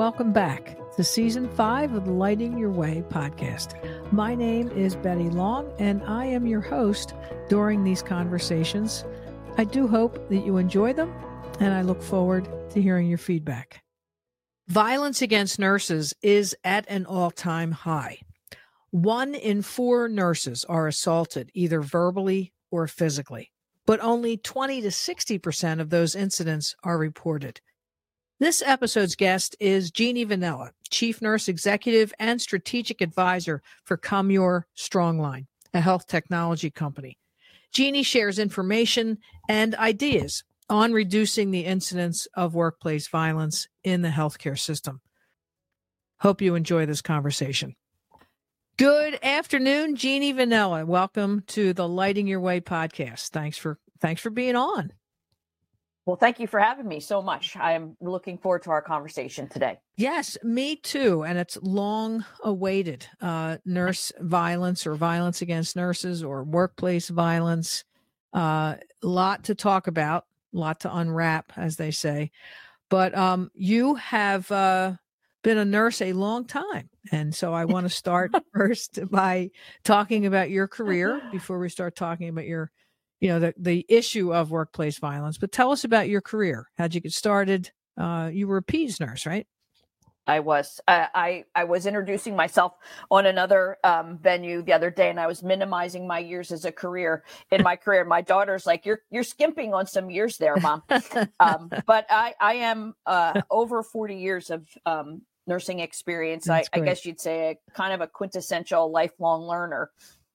welcome back to season five of the Lighting Your Way podcast. My name is Betty Long, and I am your host during these conversations. I do hope that you enjoy them, and I look forward to hearing your feedback. Violence against nurses is at an all time high. One in four nurses are assaulted, either verbally or physically, but only 20 to 60% of those incidents are reported. This episode's guest is Jeannie Venella, Chief Nurse Executive and Strategic Advisor for Commure Strongline, a health technology company. Jeannie shares information and ideas on reducing the incidence of workplace violence in the healthcare system. Hope you enjoy this conversation. Good afternoon, Jeannie Venella. Welcome to the Lighting Your Way podcast. Thanks for thanks for being on. Well, thank you for having me so much. I am looking forward to our conversation today. Yes, me too. And it's long awaited. Uh, nurse violence or violence against nurses or workplace violence. A uh, lot to talk about, a lot to unwrap, as they say. But um, you have uh, been a nurse a long time. And so I want to start first by talking about your career before we start talking about your you know the the issue of workplace violence. But tell us about your career. How'd you get started? Uh, you were a peds nurse, right? I was. Uh, I I was introducing myself on another um, venue the other day, and I was minimizing my years as a career in my career. My daughter's like, "You're you're skimping on some years there, mom." um, but I I am uh, over forty years of um, nursing experience. I, I, guess you'd say a kind of a quintessential lifelong learner.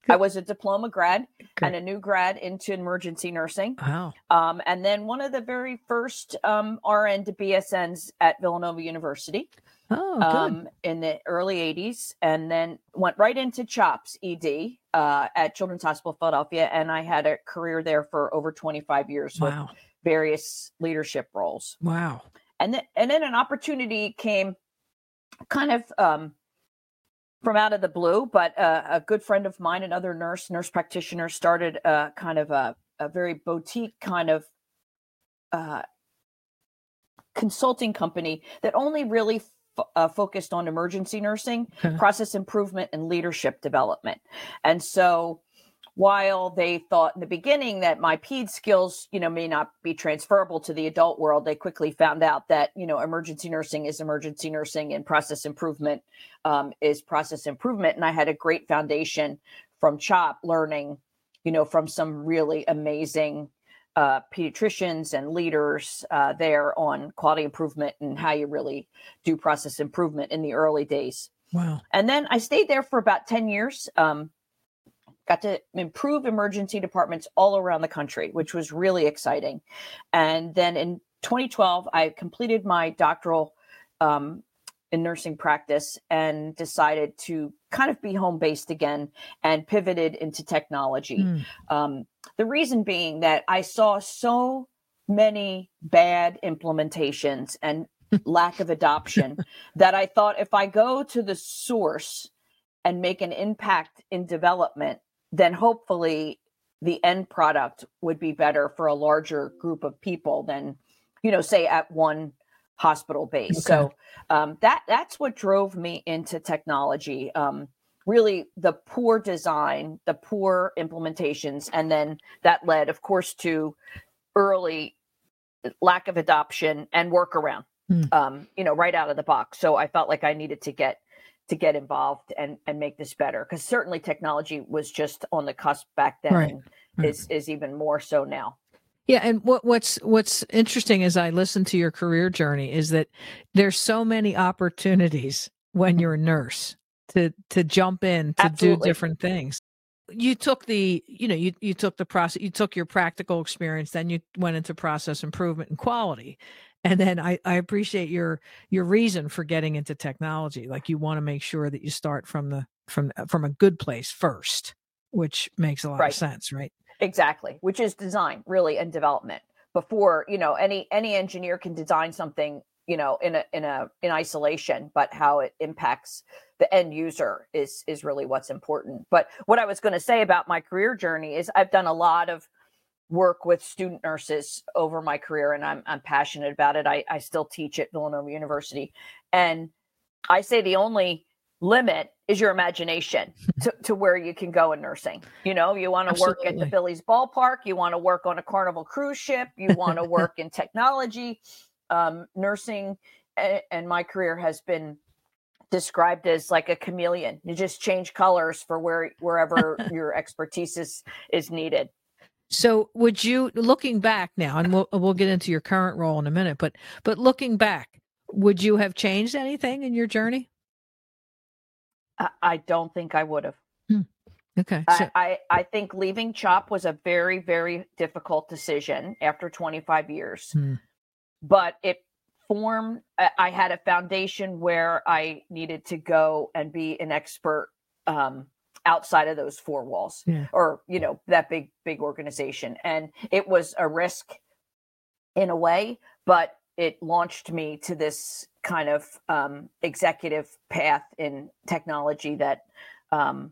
I was a diploma grad Good. and a new grad into emergency nursing. Wow. Um, and then one of the very first um, RN to BSNs at Villanova University. Oh, um, in the early 80s, and then went right into CHOPS ED uh, at Children's Hospital Philadelphia. And I had a career there for over 25 years wow. with various leadership roles. Wow. And then, and then an opportunity came kind of um, from out of the blue, but uh, a good friend of mine, another nurse, nurse practitioner, started a kind of a, a very boutique kind of uh, consulting company that only really f- uh, focused on emergency nursing, process improvement, and leadership development. And so while they thought in the beginning that my ped skills you know may not be transferable to the adult world they quickly found out that you know emergency nursing is emergency nursing and process improvement um, is process improvement. And i had a great foundation from chop learning you know from some really amazing uh, pediatricians and leaders uh, there on quality improvement and how you really do process improvement in the early days. Wow. And then i stayed there for about 10 years um, got to improve emergency departments all around the country, which was really exciting. And then in 2012, I completed my doctoral um, in nursing practice and decided to kind of be home based again and pivoted into technology. Mm. Um, the reason being that I saw so many bad implementations and lack of adoption that I thought if I go to the source and make an impact in development, then hopefully the end product would be better for a larger group of people than you know say at one hospital base okay. so um, that that's what drove me into technology um, really the poor design the poor implementations and then that led of course to early lack of adoption and workaround mm. um, you know right out of the box so i felt like i needed to get to get involved and and make this better because certainly technology was just on the cusp back then right. Right. Mm. is is even more so now yeah and what what's what's interesting as i listen to your career journey is that there's so many opportunities when you're a nurse to to jump in to Absolutely. do different things you took the you know you you took the process you took your practical experience then you went into process improvement and quality and then I, I appreciate your your reason for getting into technology like you want to make sure that you start from the from uh, from a good place first which makes a lot right. of sense right? Exactly which is design really and development. Before you know any any engineer can design something you know in a in a in isolation but how it impacts the end user is is really what's important. But what i was going to say about my career journey is i've done a lot of work with student nurses over my career, and I'm I'm passionate about it. I, I still teach at Villanova University, and I say the only limit is your imagination to, to where you can go in nursing. You know, you want to work at the Phillies ballpark, you want to work on a carnival cruise ship, you want to work in technology. Um, nursing and, and my career has been described as like a chameleon. You just change colors for where wherever your expertise is is needed. So, would you, looking back now, and we'll we'll get into your current role in a minute, but but looking back, would you have changed anything in your journey? I, I don't think I would have. Hmm. Okay. So- I, I, I think leaving CHOP was a very, very difficult decision after 25 years. Hmm. But it formed, I had a foundation where I needed to go and be an expert um, outside of those four walls yeah. or, you know, that big, big organization. And it was a risk in a way, but it launched me to this kind of um, executive path in technology that um,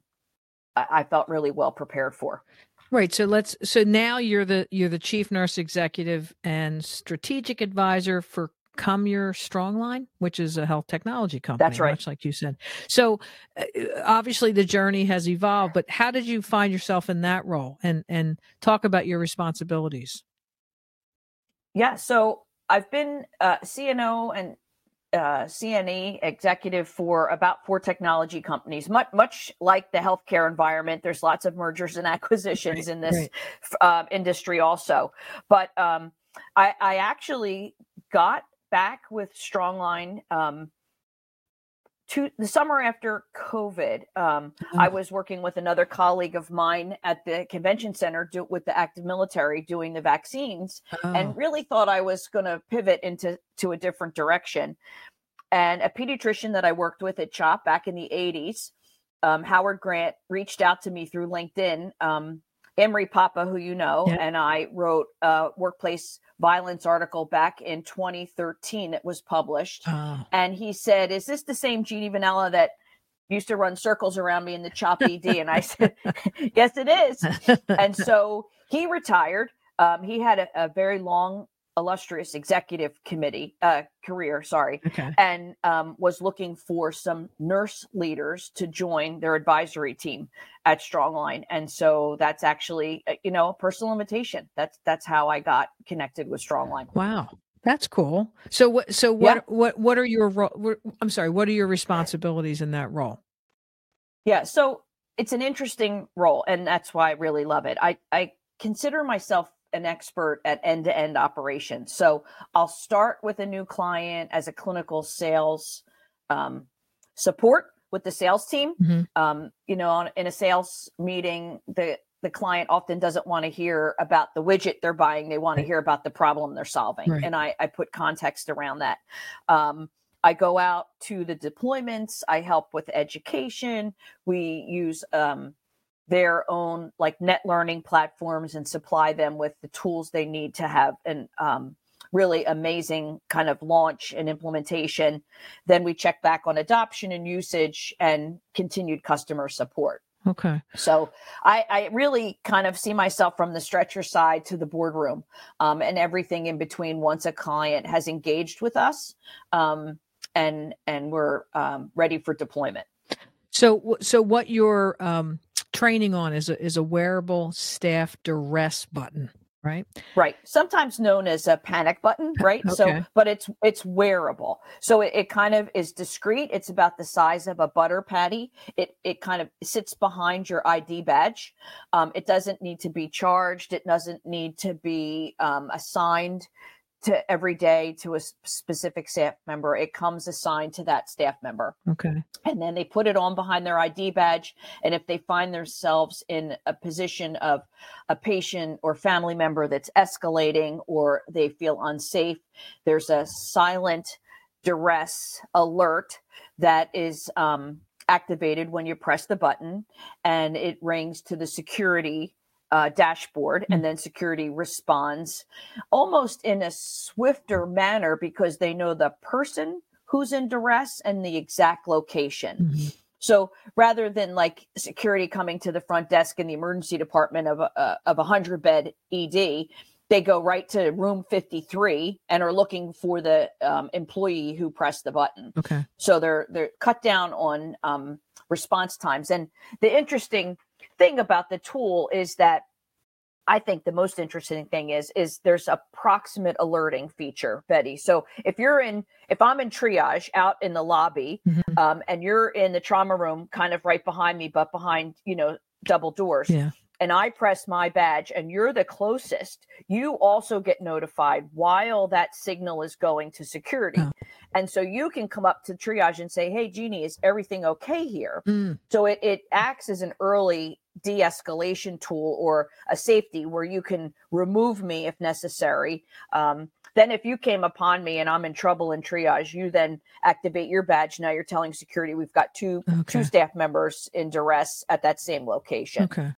I, I felt really well prepared for. Right. So let's. So now you're the you're the chief nurse executive and strategic advisor for Commure Strongline, which is a health technology company. That's right. Much like you said. So uh, obviously the journey has evolved, but how did you find yourself in that role? And and talk about your responsibilities. Yeah. So I've been uh, CNO and uh, CNE executive for about four technology companies. Much, much like the healthcare environment, there's lots of mergers and acquisitions right, in this right. uh, industry also. But um, I, I, actually got back with Strongline um, to the summer after COVID, um, mm-hmm. I was working with another colleague of mine at the convention center do, with the active military doing the vaccines, oh. and really thought I was going to pivot into to a different direction. And a pediatrician that I worked with at CHOP back in the '80s, um, Howard Grant, reached out to me through LinkedIn. Um, Emery Papa, who you know, yeah. and I wrote a workplace violence article back in 2013. It was published. Oh. And he said, Is this the same Jeannie Venella that used to run circles around me in the CHOP ED? and I said, Yes, it is. and so he retired. Um, he had a, a very long illustrious executive committee uh, career sorry okay. and um, was looking for some nurse leaders to join their advisory team at strongline and so that's actually uh, you know a personal invitation. That's that's how i got connected with strongline wow. That's cool. So what so what yeah. what what are your ro- i'm sorry what are your responsibilities in that role? Yeah so it's an interesting role and that's why i really love it. I i consider myself an expert at end to end operations. So I'll start with a new client as a clinical sales um, support with the sales team. Mm-hmm. Um, you know, on, in a sales meeting, the the client often doesn't want to hear about the widget they're buying; they want right. to hear about the problem they're solving, right. and I, I put context around that. Um, I go out to the deployments. I help with education. We use um, their own like net learning platforms and supply them with the tools they need to have an um, really amazing kind of launch and implementation. Then we check back on adoption and usage and continued customer support. Okay. So I, I really kind of see myself from the stretcher side to the boardroom um, and everything in between once a client has engaged with us um, and and we're um, ready for deployment. So so what your um, training on is a, is a wearable staff duress button right? Right. Sometimes known as a panic button right? Okay. so but it's it's wearable. So it, it, kind of is discreet. It's about the size of a butter patty. It it kind of sits behind your id badge. Um, it doesn't need to be charged. It doesn't need to be um, assigned to every day to a specific staff member. It comes assigned to that staff member. Okay. And then they put it on behind their ID badge. And if they find themselves in a position of a patient or family member that's escalating or they feel unsafe, there's a silent duress alert that is um, activated when you press the button and it rings to the security uh, dashboard, and then security responds almost in a swifter manner because they know the person who's in duress and the exact location. Mm-hmm. So rather than like security coming to the front desk in the emergency department of a, of a hundred bed ED, they go right to room 53 and are looking for the um, employee who pressed the button. Okay. So they're they're cut down on um, response times. And the interesting thing about the tool is that I think the most interesting thing is is there's a proximate alerting feature, Betty. So if you're in, if I'm in triage out in the lobby, mm-hmm. um, and you're in the trauma room, kind of right behind me, but behind you know double doors. Yeah. And I press my badge, and you're the closest. You also get notified while that signal is going to security. Oh. And so you can come up to triage and say, Hey, Jeannie, is everything okay here? Mm. So it, it acts as an early de escalation tool or a safety where you can remove me if necessary. Um, then, if you came upon me and I'm in trouble in triage, you then activate your badge. Now you're telling security we've got two okay. two staff members in duress at that same location. Okay.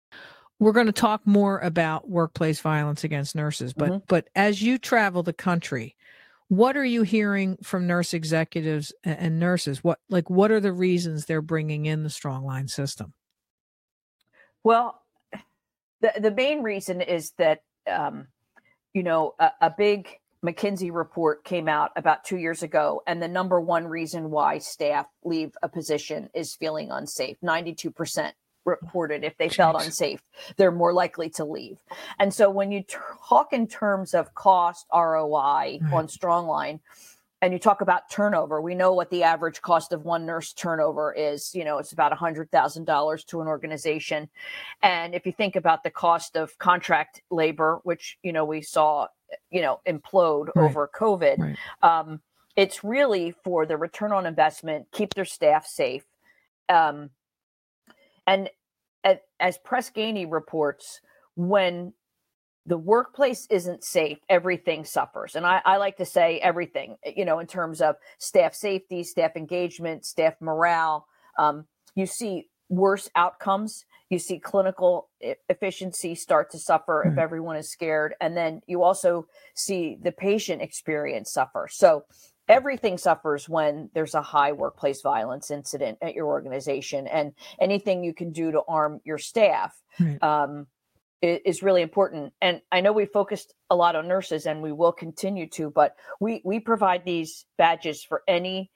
We're going to talk more about workplace violence against nurses, but mm-hmm. but as you travel the country, what are you hearing from nurse executives and nurses? What like what are the reasons they're bringing in the Strongline system? Well, the the main reason is that um, you know a, a big McKinsey report came out about two years ago, and the number one reason why staff leave a position is feeling unsafe. Ninety-two percent reported if they Jeez. felt unsafe, they're more likely to leave. And so when you talk in terms of cost ROI right. on Strongline, and you talk about turnover we know what the average cost of one nurse turnover is you know it's about $100000 to an organization and if you think about the cost of contract labor which you know we saw you know implode right. over covid right. um, it's really for the return on investment keep their staff safe um, and as press ganey reports when the workplace isn't safe, everything suffers. And I, I, like to say everything, eh, you know, in terms of staff safety, staff engagement, staff morale. Um, you see worse outcomes. You see clinical efficiency start to suffer if hmm. everyone is scared. And then you also see the patient experience suffer. So everything suffers when there's a high workplace violence incident at your organization. And anything you can do to arm your staff. Right. Um, is really important. And I know we focused a lot on nurses and we will continue to, but we, we provide these badges for any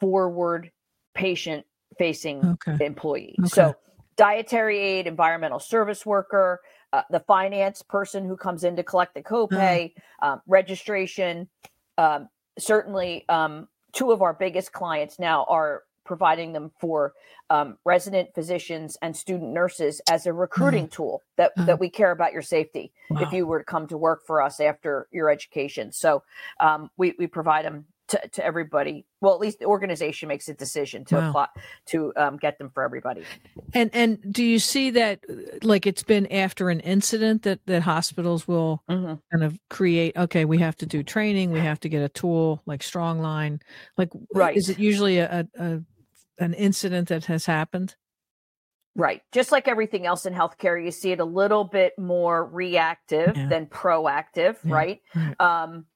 forward patient facing okay. employee. Okay. So dietary aid, environmental service worker, uh, the finance person who comes in to collect the copay, uh. um, registration. Um, certainly, um, two of our biggest clients now are providing them for um, resident physicians and student nurses as a recruiting mm. tool that, mm. that we care about your safety wow. if you were to come to work for us after your education. So um, we, we provide them to, to everybody. Well, at least the organization makes a decision to wow. apply to um, get them for everybody. And and do you see that like it's been after an incident that that hospitals will mm-hmm. kind of create? Okay, we have to do training. We have to get a tool like Strongline. Like, right? Is it usually a, a an incident that has happened? Right. Just like everything else in healthcare, you see it a little bit more reactive yeah. than proactive, yeah. right? right? Um,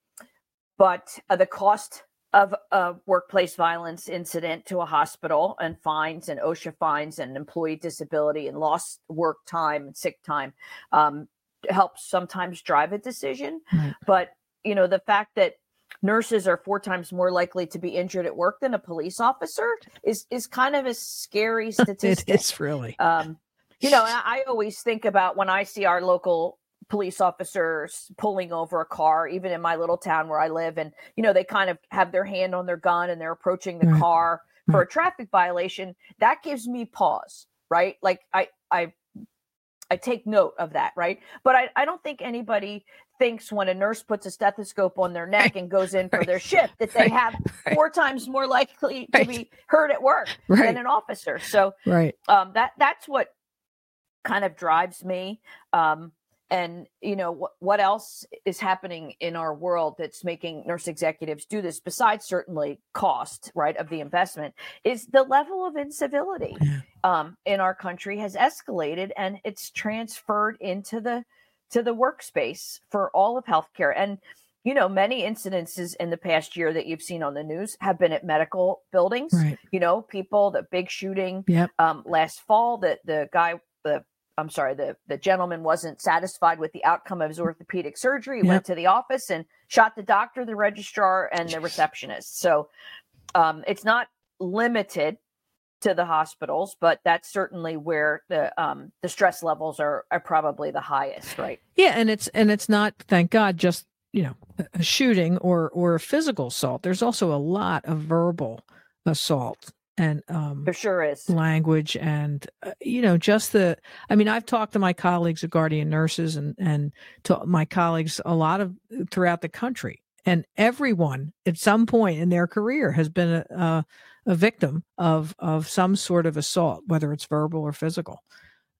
but uh, the cost of a workplace violence incident to a hospital and fines and OSHA fines and employee disability and lost work time and sick time um, helps sometimes drive a decision. Right. But, you know, the fact that nurses are four times more likely to be injured at work than a police officer is is kind of a scary statistic. it is really. Um, you know, I always think about when I see our local police officers pulling over a car, even in my little town where I live, and you know they kind of have their hand on their gun and they're approaching the right. car for a traffic violation. That gives me pause, right? Like I I I take note of that, right? But I, I don't think anybody thinks when a nurse puts a stethoscope on their neck and goes in for their shift that they have four times more likely to be hurt at work than an officer. So right. um, that that's what kind of drives me. Um, and you know what what else is happening in our world that's making nurse executives do this besides certainly cost right of the investment is the level of incivility um, in our country has escalated and it's transferred into the to the workspace for all of healthcare. And, you know, many incidences in the past year that you've seen on the news have been at medical buildings. Right. You know, people, the big shooting Yep. um, last fall that the guy, the I'm sorry, the the gentleman wasn't satisfied with the outcome of his orthopedic surgery. Yep. Went to the office and shot the doctor, the registrar, and the receptionist. So um, it's not limited to the hospitals, but that's certainly where the um, the stress levels are are probably the highest, right? Yeah, and it's and it's not, thank God, just you know a shooting or or a physical assault. There's also a lot of verbal assault and um, There sure is. language and uh, you know just the i mean i've talked to my colleagues at guardian nurses and and to my colleagues a lot of throughout the country and everyone at some point in their career has been a, a, a victim of of some sort of assault whether it's verbal or physical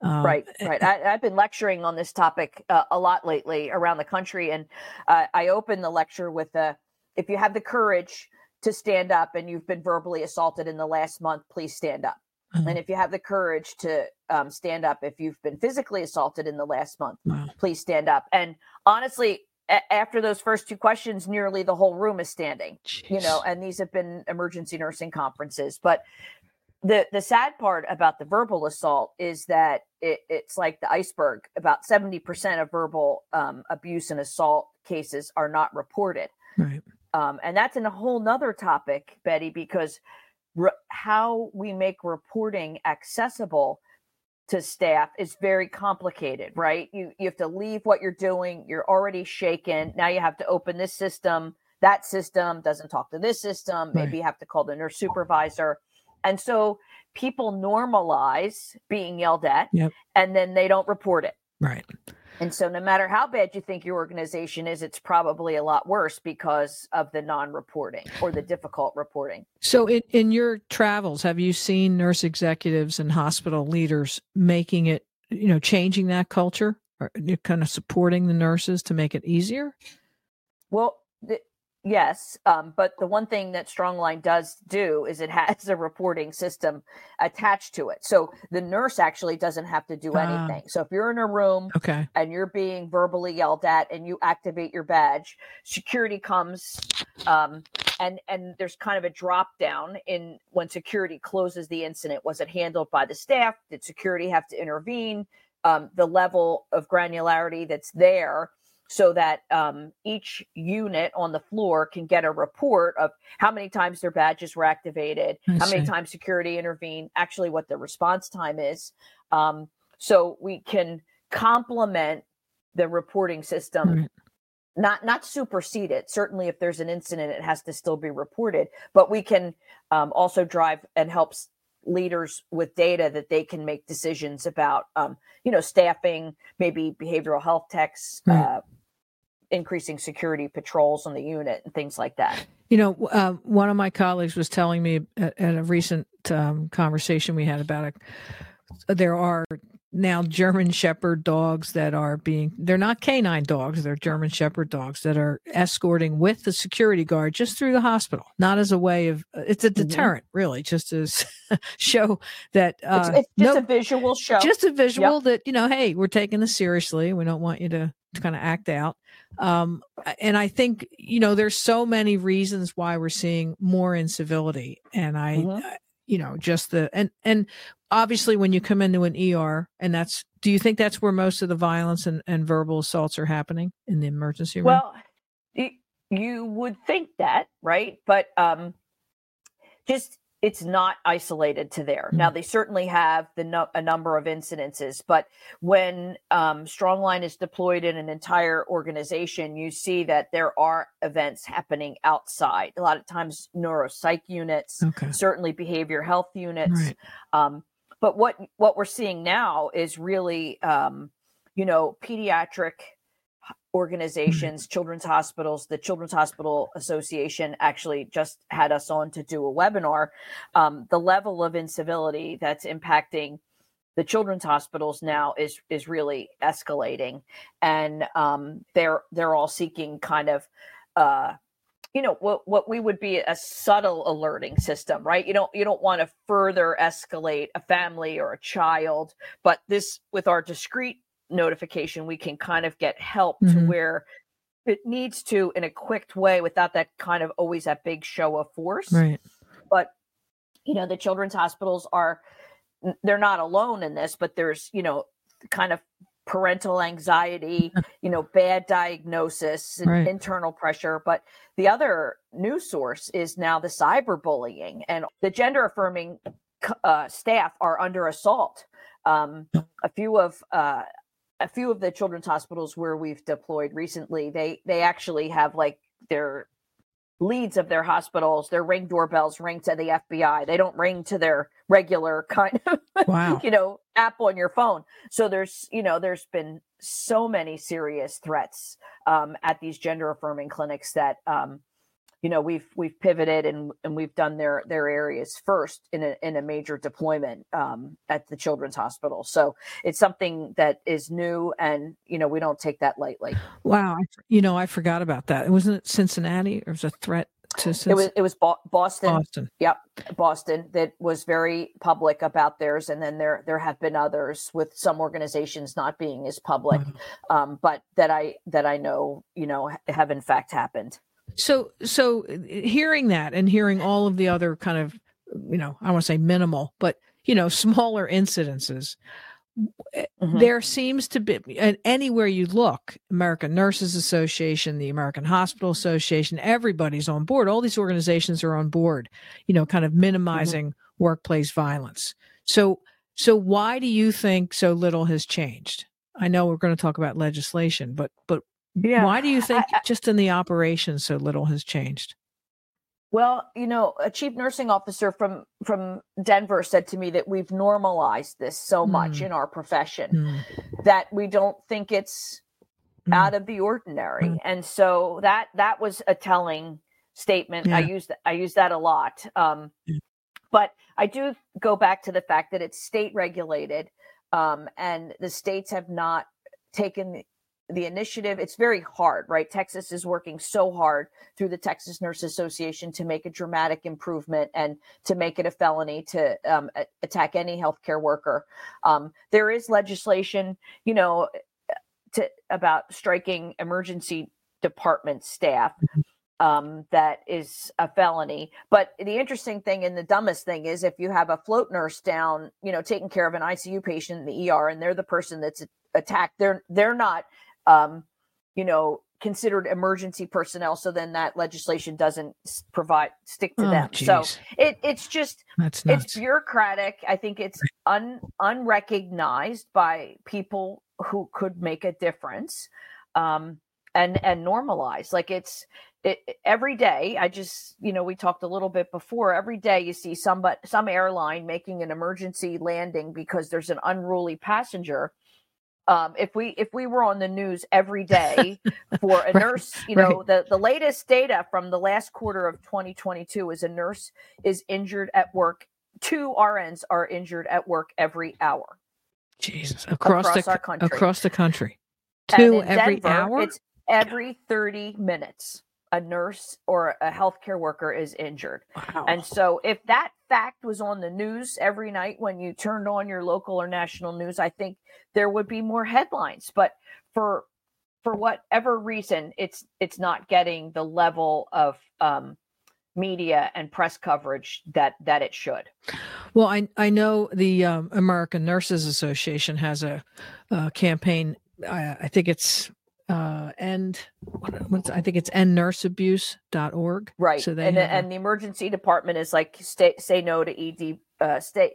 um, Right, right. I, I've been lecturing on this topic uh, a lot lately around the country, and uh, I open the lecture with a: "If you have the courage to stand up and you've been verbally assaulted in the last month, please stand up." uh, And if you have the courage to um, stand up if you've been physically assaulted in the last month, wow. please stand up. And honestly, a- after those first two questions, nearly the whole room is standing. You know, and these have been emergency nursing conferences, but the the sad part about the verbal assault is that it, it's like the iceberg. About seventy percent of verbal um, abuse and assault cases are not reported, right um, and that's in a whole nother topic, Betty, because re- how we make reporting accessible to staff is very complicated, right? You you have to leave what you're doing. You're already shaken. Now you have to open this system. That system doesn't talk to this system. Maybe you have to call the nurse supervisor. And so people normalize being yelled at Yep. and then they don't report it. right And so, no matter how bad you think your organization is, it's probably a lot worse because of the non reporting or the difficult reporting. So, in, in your travels, have you seen nurse executives and hospital leaders making it, you know, changing that culture or kind of supporting the nurses to make it easier? Well, yes, um, but the one thing that Strongline does do is it has a reporting system attached to it. So the nurse actually doesn't have to do Ah. anything. So if you're in a room Okay. and you're being verbally yelled at and you activate your badge, security comes um, and and there's kind of a drop down in when security closes the incident. Was it handled by the staff? Did security have to intervene? Um, the level of granularity that's there so that um, each unit on the floor can get a report of how many times their badges were activated, I how many times security intervened, actually what the response time is. Um, so we can complement the reporting system, Right. not not supersede it. Certainly, if there's an incident, it has to still be reported. But we can um, also drive and help s- leaders with data that they can make decisions about, um, you know, staffing, maybe behavioral health techs, Right. uh, increasing security patrols on the unit, and things like that. You know, uh, one of my colleagues was telling me at, at a recent um, conversation we had about it. There are now German Shepherd dogs that are being, they're not canine dogs, they're German Shepherd dogs that are escorting with the security guard just through the hospital, not as a way of, it's a deterrent, really, just to show that It's, uh, it's just no, a visual show. just a visual that you know hey we're taking this seriously we don't want you to, to kind of act out um and i think you know there's so many reasons why we're seeing more incivility and i Mhm. You know just the and and obviously when you come into an er and that's do you think that's where most of the violence and, and verbal assaults are happening in the emergency room Well, you would think that, right? But um, just it's not isolated to there. Now they certainly have the no- a number of incidences, but when um, Strongline is deployed in an entire organization, you see that there are events happening outside. A lot of times, neuropsych units, okay certainly behavior health units. right Um, but what what we're seeing now is really, um, you know, pediatric organizations, children's hospitals. The Children's Hospital Association actually just had us on to do a webinar. Um, the level of incivility that's impacting the children's hospitals now is is really escalating, and um, they're they're all seeking kind of. Uh, you know what what we would be a subtle alerting system right you don't you don't want to further escalate a family or a child but this with our discrete notification we can kind of get help to Mhm. where it needs to in a quick way without that kind of always that big show of force. Right. But you know, the children's hospitals are they're not alone in this, but there's, you know, kind of parental anxiety, you know, bad diagnosis and Right. internal pressure. But the other news source is now the cyberbullying and the gender affirming uh, staff are under assault. Um, a few of uh, a few of the children's hospitals where we've deployed recently, they they actually have like their leads of their hospitals, their ring doorbells ring to the FBI. They don't ring to their regular kind of Wow. you know app on your phone so there's you know there's been so many serious threats um, at these gender affirming clinics that um, you know we've we've pivoted and and we've done their their areas first in a in a major deployment um, at the children's hospital so it's something that is new and you know we don't take that lightly Wow. You know, I forgot about that. It wasn't it Cincinnati or was a threat to it was it was Bo- boston Boston. Yep, Boston that was very public about theirs, and then there there have been others with some organizations not being as public, Wow. um, but that I that I know you know have in fact happened. So, so uh, hearing that and hearing all of the other kind of, you know, I want to say minimal, but you know, smaller incidences, Mhm. there seems to be and anywhere you look american nurses association the american hospital association everybody's on board. All these organizations are on board you know kind of minimizing workplace violence. So so why do you think so little has changed? I know we're going to talk about legislation but but Yeah. why do you think I- just in the operation so little has changed Well, you know, a chief nursing officer from from Denver said to me that we've normalized this so much Mm. in our profession Mm, that we don't think it's mm, out of the ordinary Mm. and so that that was a telling statement i Yeah. use i use that a lot um but i do go back to the fact that it's state regulated um and the states have not taken the, initiative it's very hard right? Texas is working so hard through the texas nurse association to make a dramatic improvement and to make it a felony to um, attack any healthcare worker. Um, there is legislation you know to about striking emergency department staff um, that is a felony. But the interesting thing and the dumbest thing is if you have a float nurse down, you know, taking care of an ICU patient in the ER, and they're the person that's attacked, they're they're not, um, you know, considered emergency personnel. So then that legislation doesn't provide stick to oh, them. So it it's just that's it's bureaucratic. I think it's un, unrecognized by people who could make a difference, um, and and normalize. Like it's it, every day. I just you know we talked a little bit before. Every day you see some but some airline making an emergency landing because there's an unruly passenger. Um, if we if we were on the news every day for a Right, nurse, you know right. the the latest data from the last quarter of 2022 is a nurse is injured at work. Two RNs are injured at work every hour. jesus across, across the our country. across the country two every Denver, hour It's every 30 minutes. A nurse or a healthcare worker is injured. wow. And so, if that fact was on the news every night when you turned on your local or national news, I think there would be more headlines. But for for whatever reason, it's it's not getting the level of um, media and press coverage that that it should. Well, I I know the um, American Nurses Association has a, uh campaign. I, I think it's uh. What's, I think it's endnurseabuse.org. Right. So they and the, a- the emergency department is like stay say no to ED uh stay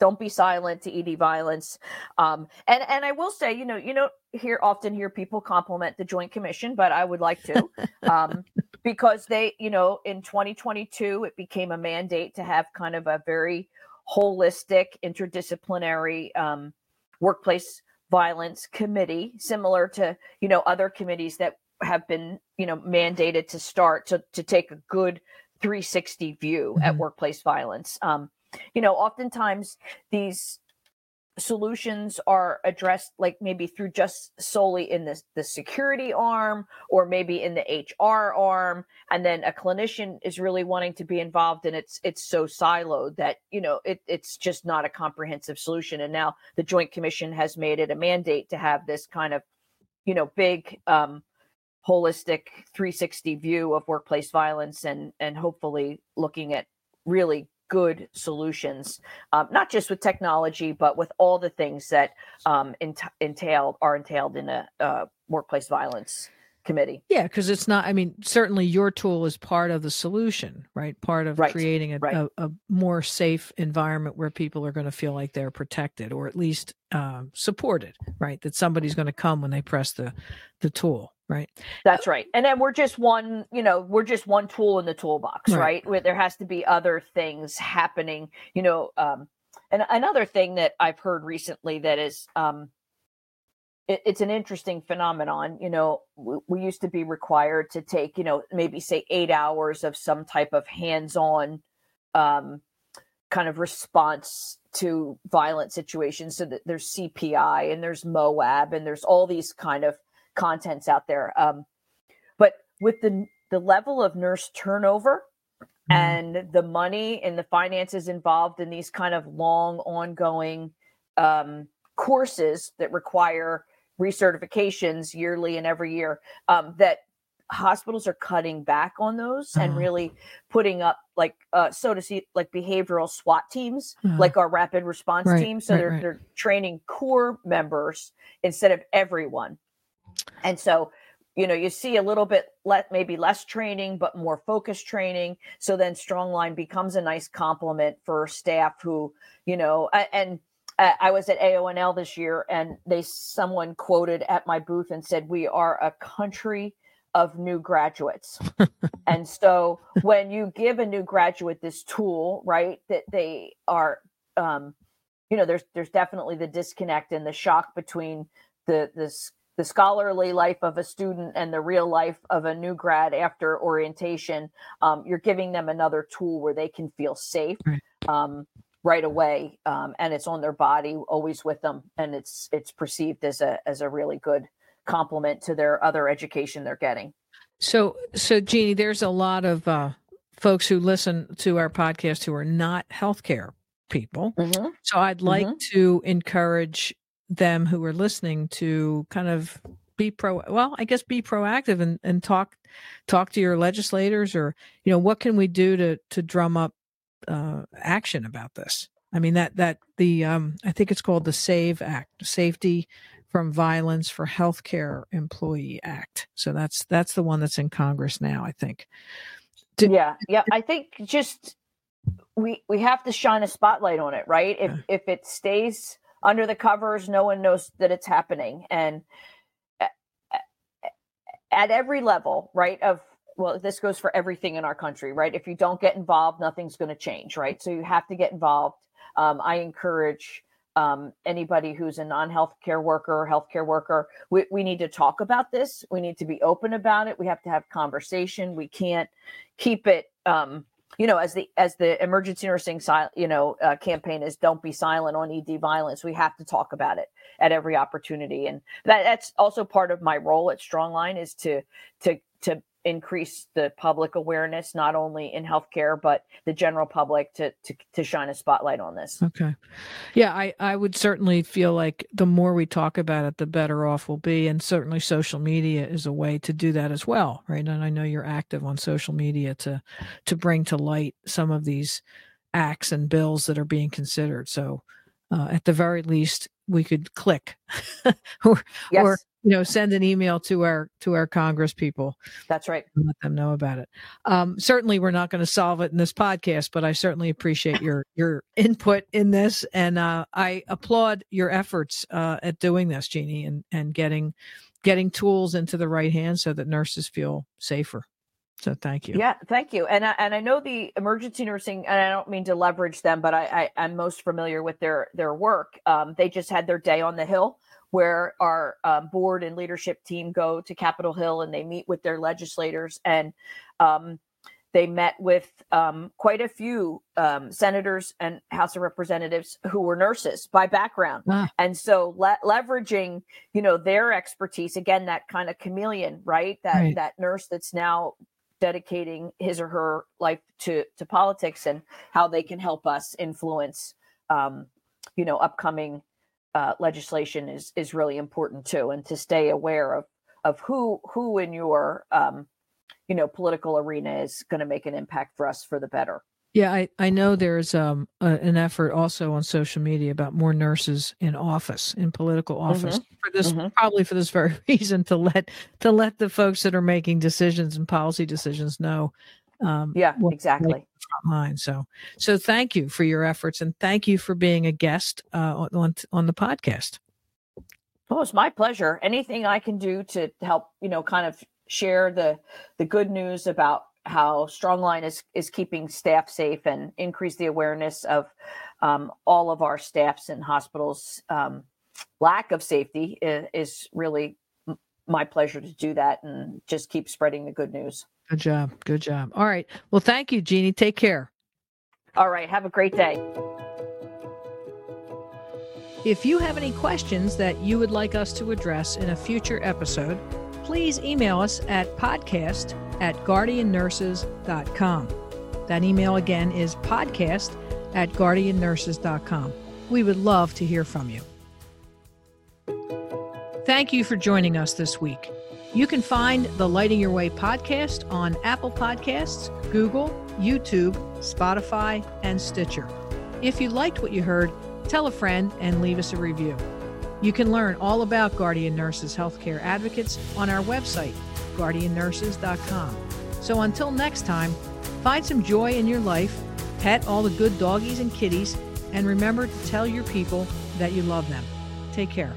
don't be silent to ED violence. Um and and I will say, you know, you know hear often hear people compliment the joint commission, but I would like to um because they, you know, in 2022 it became a mandate to have kind of a very holistic interdisciplinary um workplace violence committee similar to, you know, other committees that have been you know mandated to start to to take a good 360 view at Mhm. workplace violence um you know oftentimes these solutions are addressed like maybe through just solely in the, the security arm or maybe in the hr arm and then a clinician is really wanting to be involved and it's it's so siloed that you know it, it's just not a comprehensive solution. And now the joint commission has made it a mandate to have this kind of you know big um holistic 360 view of workplace violence and and hopefully looking at really good solutions um, not just with technology but with all the things that um, ent- are entailed in a uh, workplace violence committee. Yeah, because it's not. I mean, certainly your tool is part of the solution, right? Part of right. creating a, right. a, a, more safe environment where people are going to feel like they're protected or at least um, supported, right? That somebody's going to come when they press the the tool, right? That's right. And then we're just one, you know, we're just one tool in the toolbox, right? right? Where there has to be other things happening, you know. Um, and another thing that I've heard recently that is um, it, it's an interesting phenomenon. You know, we, we, used to be required to take, you know, maybe say eight hours of some type of hands-on um, kind of response to violent situations. So that there's CPI and there's MOAB and there's all these kind of contents out there. Um, but with the the level of nurse turnover mm-hmm. and the money and the finances involved in these kind of long ongoing um, courses that require recertifications yearly and every year um, that hospitals are cutting back on those and really putting up like uh, so to see like behavioral SWAT teams, like our rapid response right, team. So right, they're right. they're training core members instead of everyone. And so, you know, you see a little bit let maybe less training, but more focused training. So then Strongline becomes a nice complement for staff who, you know, and I was at AONL this year, and they someone quoted at my booth and said, "We are a country of new graduates." and so, when you give a new graduate this tool, right, that they are, um, you know, there's there's definitely the disconnect and the shock between the this the scholarly life of a student and the real life of a new grad after orientation. Um, you're giving them another tool where they can feel safe. Right. Um, right away um, and it's on their body always with them and it's it's perceived as a as a really good complement to their other education they're getting so so jeannie there's a lot of uh, folks who listen to our podcast who are not healthcare people mm-hmm. so i'd like mm-hmm. to encourage them who are listening to kind of be pro well i guess be proactive and, and talk talk to your legislators or you know what can we do to to drum up uh, action about this. I mean that that the um, I think it's called the SAVE Act, Safety from Violence for Healthcare Employee Act. So that's that's the one that's in Congress now. I think. Did, yeah, yeah. I think just we we have to shine a spotlight on it, right? If yeah. if it stays under the covers, no one knows that it's happening, and at every level, right, of well, this goes for everything in our country, right? If you don't get involved, nothing's going to change, right? So you have to get involved. Um, I encourage um, anybody who's a non-healthcare worker or healthcare worker. We, we need to talk about this. We need to be open about it. We have to have conversation. We can't keep it. Um, you know, as the as the emergency nursing, you know, uh, campaign is "Don't be silent on ED violence." We have to talk about it at every opportunity, and that, that's also part of my role at Strongline is to to to increase the public awareness not only in healthcare but the general public to to to shine a spotlight on this. Okay. Yeah i i would certainly feel like the more we talk about it the better off we'll be and certainly social media is a way to do that as well right? And i know you're active on social media to to bring to light some of these acts and bills that are being considered. So uh, at the very least we could click or yes. or you know send an email to our to our congress people that's right let them know about it um, certainly we're not going to solve it in this podcast but i certainly appreciate your your input in this and uh, i applaud your efforts uh, at doing this jeannie and and getting getting tools into the right hands so that nurses feel safer so thank you. Yeah, thank you. And I, and I know the emergency nursing, and I don't mean to leverage them, but I, I am most familiar with their their work. Um, they just had their day on the hill where our um, board and leadership team go to Capitol Hill and they meet with their legislators and um, they met with um, quite a few um, senators and House of Representatives who were nurses by background, ah. and so le- leveraging, you know, their expertise again, that kind of chameleon, right? That right. that nurse that's now dedicating his or her life to to politics and how they can help us influence, um, you know, upcoming uh, legislation is is really important too, and to stay aware of of who who in your um, you know political arena is going to make an impact for us for the better. Yeah, I, I know there's um, a, an effort also on social media about more nurses in office, in political office, mm-hmm. for this mm-hmm. probably for this very reason to let to let the folks that are making decisions and policy decisions know. Um, yeah, exactly. Line. So, so thank you for your efforts and thank you for being a guest uh, on on the podcast. Oh, it's my pleasure. Anything I can do to help, you know, kind of share the the good news about how Strongline is is keeping staff safe and increase the awareness of um, all of our staffs and hospitals. Um, lack of safety is, is really my pleasure to do that and just keep spreading the good news. Good job. Good job. All right. Well, thank you, Jeannie. Take care. All right. Have a great day. If you have any questions that you would like us to address in a future episode, please email us at podcast at guardiannurses.com. That email again is podcast at guardiannurses.com. We would love to hear from you. Thank you for joining us this week. You can find the Lighting Your Way podcast on Apple Podcasts, Google, YouTube, Spotify, and Stitcher. If you liked what you heard, tell a friend and leave us a review. You can learn all about Guardian Nurses Healthcare Advocates on our website, guardiannurses.com. So until next time, find some joy in your life, pet all the good doggies and kitties, and remember to tell your people that you love them. Take care.